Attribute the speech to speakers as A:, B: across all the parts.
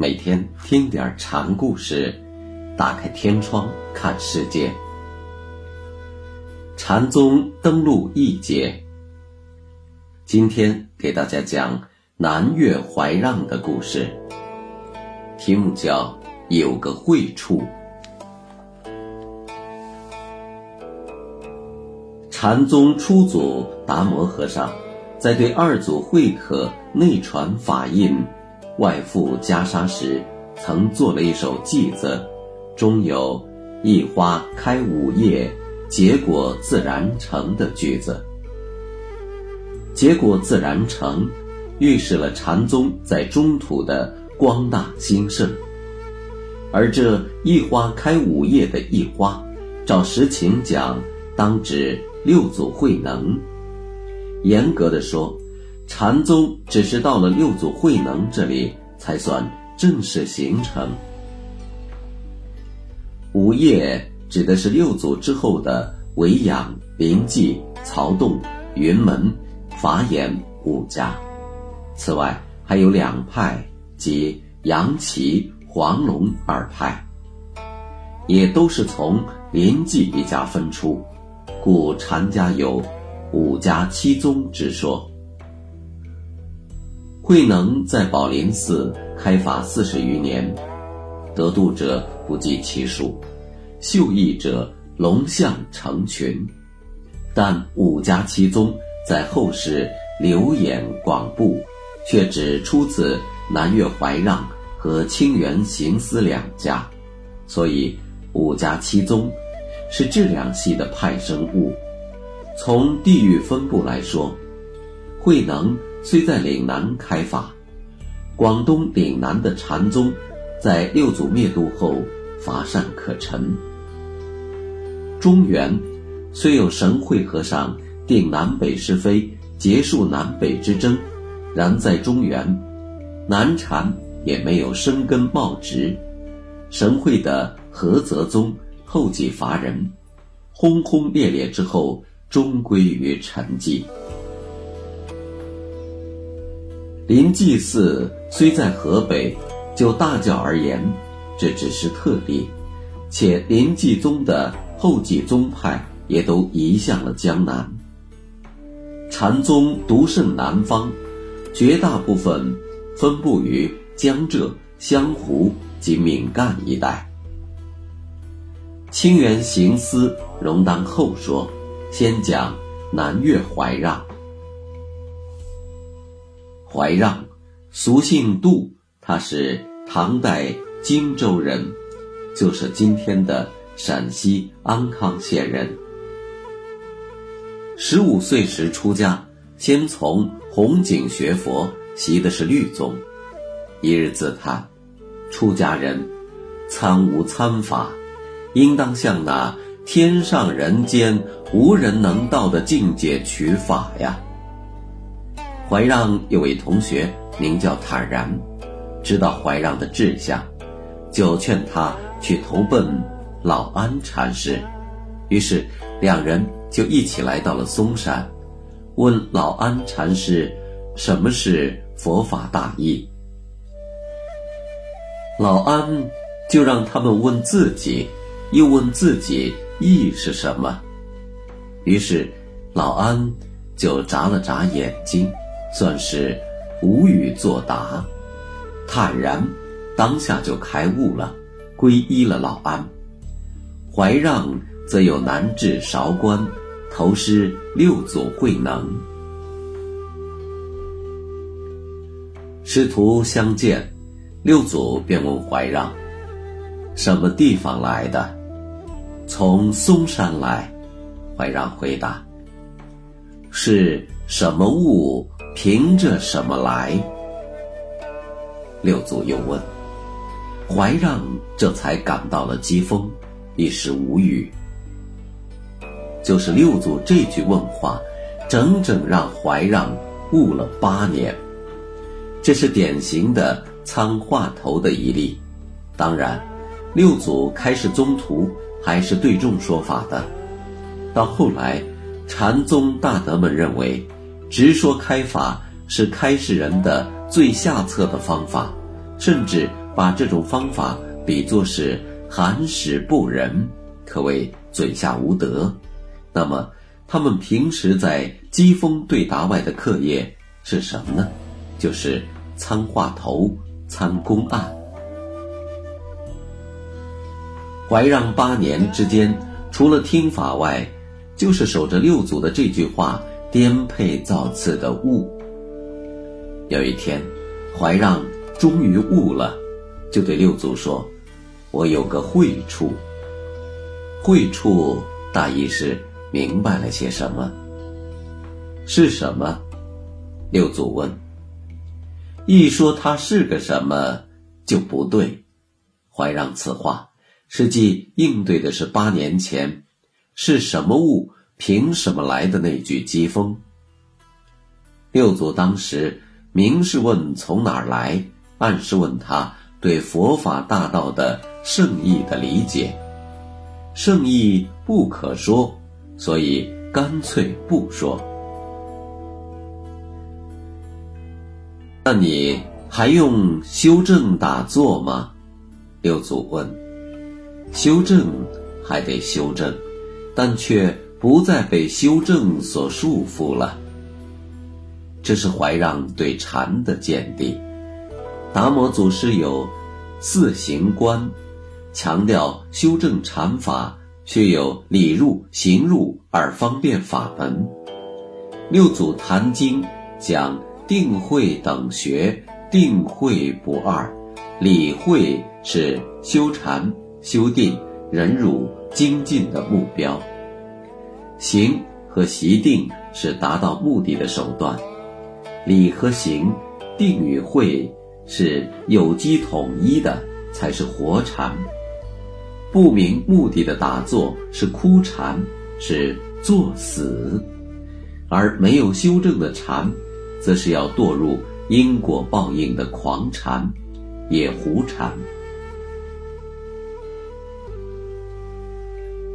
A: 每天听点禅故事，打开天窗看世界。禅宗登陆一节，今天给大家讲南岳怀让的故事，题目叫《有个会处》。禅宗初祖达摩和尚，在对二祖慧可内传法印。外附袈裟时，曾做了一首偈子，中有“一花开五叶，结果自然成”的句子。结果自然成，预示了禅宗在中土的光大兴盛。而这一花开五叶的一花，照实情讲，当指六祖慧能。严格的说。禅宗只是到了六祖慧能这里才算正式形成。五叶指的是六祖之后的维养、临济、曹洞、云门、法眼五家，此外还有两派，即杨岐、黄龙二派，也都是从临济一家分出，故禅家有五家七宗之说。慧能在宝林寺开法四十余年，得度者不计其数，秀逸者龙象成群。但五家七宗在后世流言广布，却只出自南岳怀让和清源行思两家，所以五家七宗是质量系的派生物。从地域分布来说，慧能。虽在岭南开法，广东岭南的禅宗，在六祖灭度后乏善可陈。中原虽有神会和尚定南北是非，结束南北之争，然在中原，南禅也没有生根茂植。神会的菏泽宗后继乏人，轰轰烈烈之后，终归于沉寂。临济寺虽在河北，就大教而言，这只是特例，且临济宗的后继宗派也都移向了江南。禅宗独盛南方，绝大部分分布于江浙、湘湖及闽赣一带。清源行思容当后说，先讲南岳怀让。怀让，俗姓杜，他是唐代荆州人，就是今天的陕西安康县人。十五岁时出家，先从红景学佛，习的是律宗。一日自叹：出家人参无参法，应当向那天上人间无人能到的境界取法呀。怀让有位同学名叫坦然，知道怀让的志向，就劝他去投奔老安禅师。于是两人就一起来到了嵩山，问老安禅师什么是佛法大义。老安就让他们问自己，又问自己义是什么。于是老安就眨了眨眼睛。算是无语作答，坦然，当下就开悟了，皈依了老安。怀让则有南至韶关，投师六祖慧能。师徒相见，六祖便问怀让：“什么地方来的？”“从嵩山来。”怀让回答。“是什么物？”凭着什么来？六祖又问，怀让这才感到了疾风，一时无语。就是六祖这句问话，整整让怀让悟了八年。这是典型的参话头的一例。当然，六祖开始宗徒还是对众说法的。到后来，禅宗大德们认为。直说开法是开示人的最下策的方法，甚至把这种方法比作是含使不仁，可谓嘴下无德。那么，他们平时在机锋对答外的课业是什么呢？就是参话头、参公案。怀让八年之间，除了听法外，就是守着六祖的这句话颠沛造次的悟。有一天，怀让终于悟了，就对六祖说：“我有个会处。”会处大意是明白了些什么？是什么？六祖问。一说他是个什么就不对。怀让此话，实际应对的是八年前是什么物凭什么来的那句讥讽。六祖当时明是问从哪儿来，暗是问他对佛法大道的圣意的理解。圣意不可说，所以干脆不说。那你还用修正打坐吗？六祖问。修正还得修正，但却不再被修正所束缚了。这是怀让对禅的见地。达摩祖师有四行观，强调修正禅法，却有理入、行入而方便法门。六祖坛经讲。定慧等学，定慧不二，理慧是修禅、修定、忍辱、精进的目标。行和习定是达到目的的手段，理和行、定与慧是有机统一的，才是活禅。不明目的的打坐是枯禅，是作死，而没有修正的禅。则是要堕入因果报应的狂禅，也胡禅。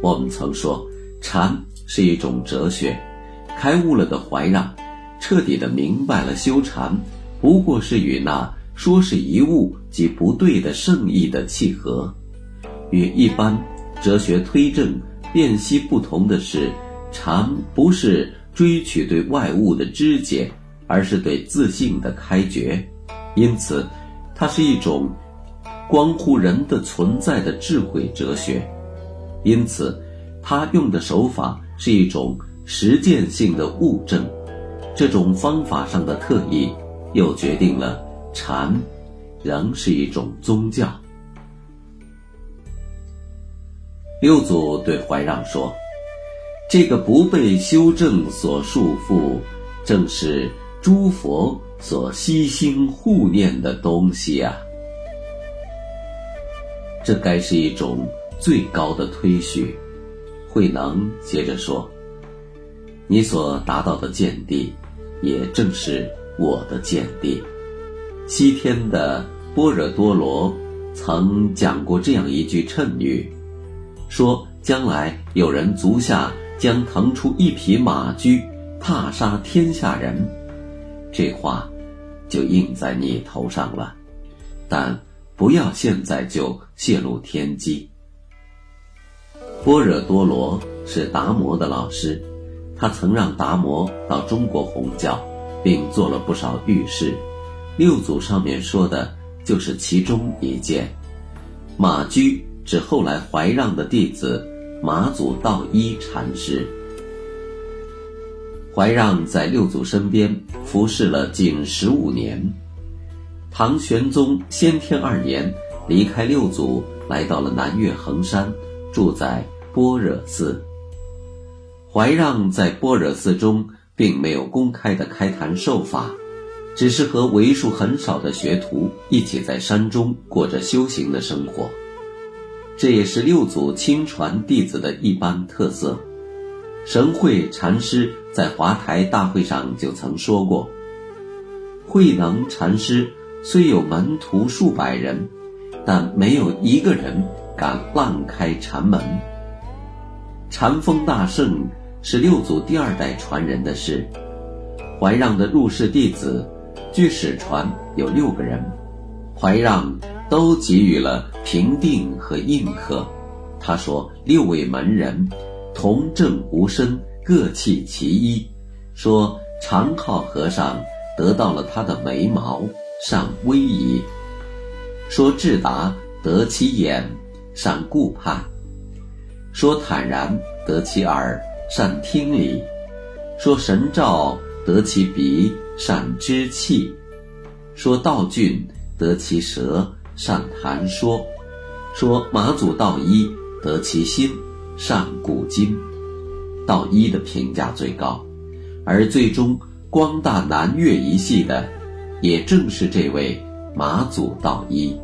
A: 我们曾说，禅是一种哲学。开悟了的怀让，彻底的明白了修禅，不过是与那说是一物即不对的圣意的契合。与一般哲学推证辨析不同的是，禅不是追取对外物的知解。而是对自信的开掘，因此，它是一种关乎人的存在的智慧哲学。因此，他用的手法是一种实践性的物证。这种方法上的特异，又决定了禅仍是一种宗教。六祖对怀让说：“这个不被修正所束缚，正是。”诸佛所悉心护念的东西啊，这该是一种最高的推许。慧能接着说：“你所达到的见地，也正是我的见地。”西天的般若多罗曾讲过这样一句谶语，说将来有人足下将腾出一匹马驹，踏杀天下人。这话就印在你头上了，但不要现在就泄露天机。般若多罗是达摩的老师，他曾让达摩到中国弘教，并做了不少预事。六祖上面说的就是其中一件。马驹指后来怀让的弟子马祖道一禅师。怀让在六祖身边服侍了仅十五年。唐玄宗先天二年离开六祖，来到了南岳衡山，住在般若寺。怀让在般若寺中并没有公开的开坛授法，只是和为数很少的学徒一起在山中过着修行的生活。这也是六祖亲传弟子的一般特色。神会禅师在华台大会上就曾说过：“慧能禅师虽有门徒数百人，但没有一个人敢浪开禅门。禅风大盛是六祖第二代传人的事。怀让的入室弟子，据史传有六个人，怀让都给予了评定和印刻。他说：“六位门人，同正无身，各弃其一。”说长靠和尚得到了他的眉毛，尚威仪；说智达得其眼，善顾盼；说坦然得其耳，善听理；说神照得其鼻，善知气；说道俊得其舌，善谈说；说马祖道一得其心，善古今。道一的评价最高，而最终光大南岳一系的，也正是这位马祖道一。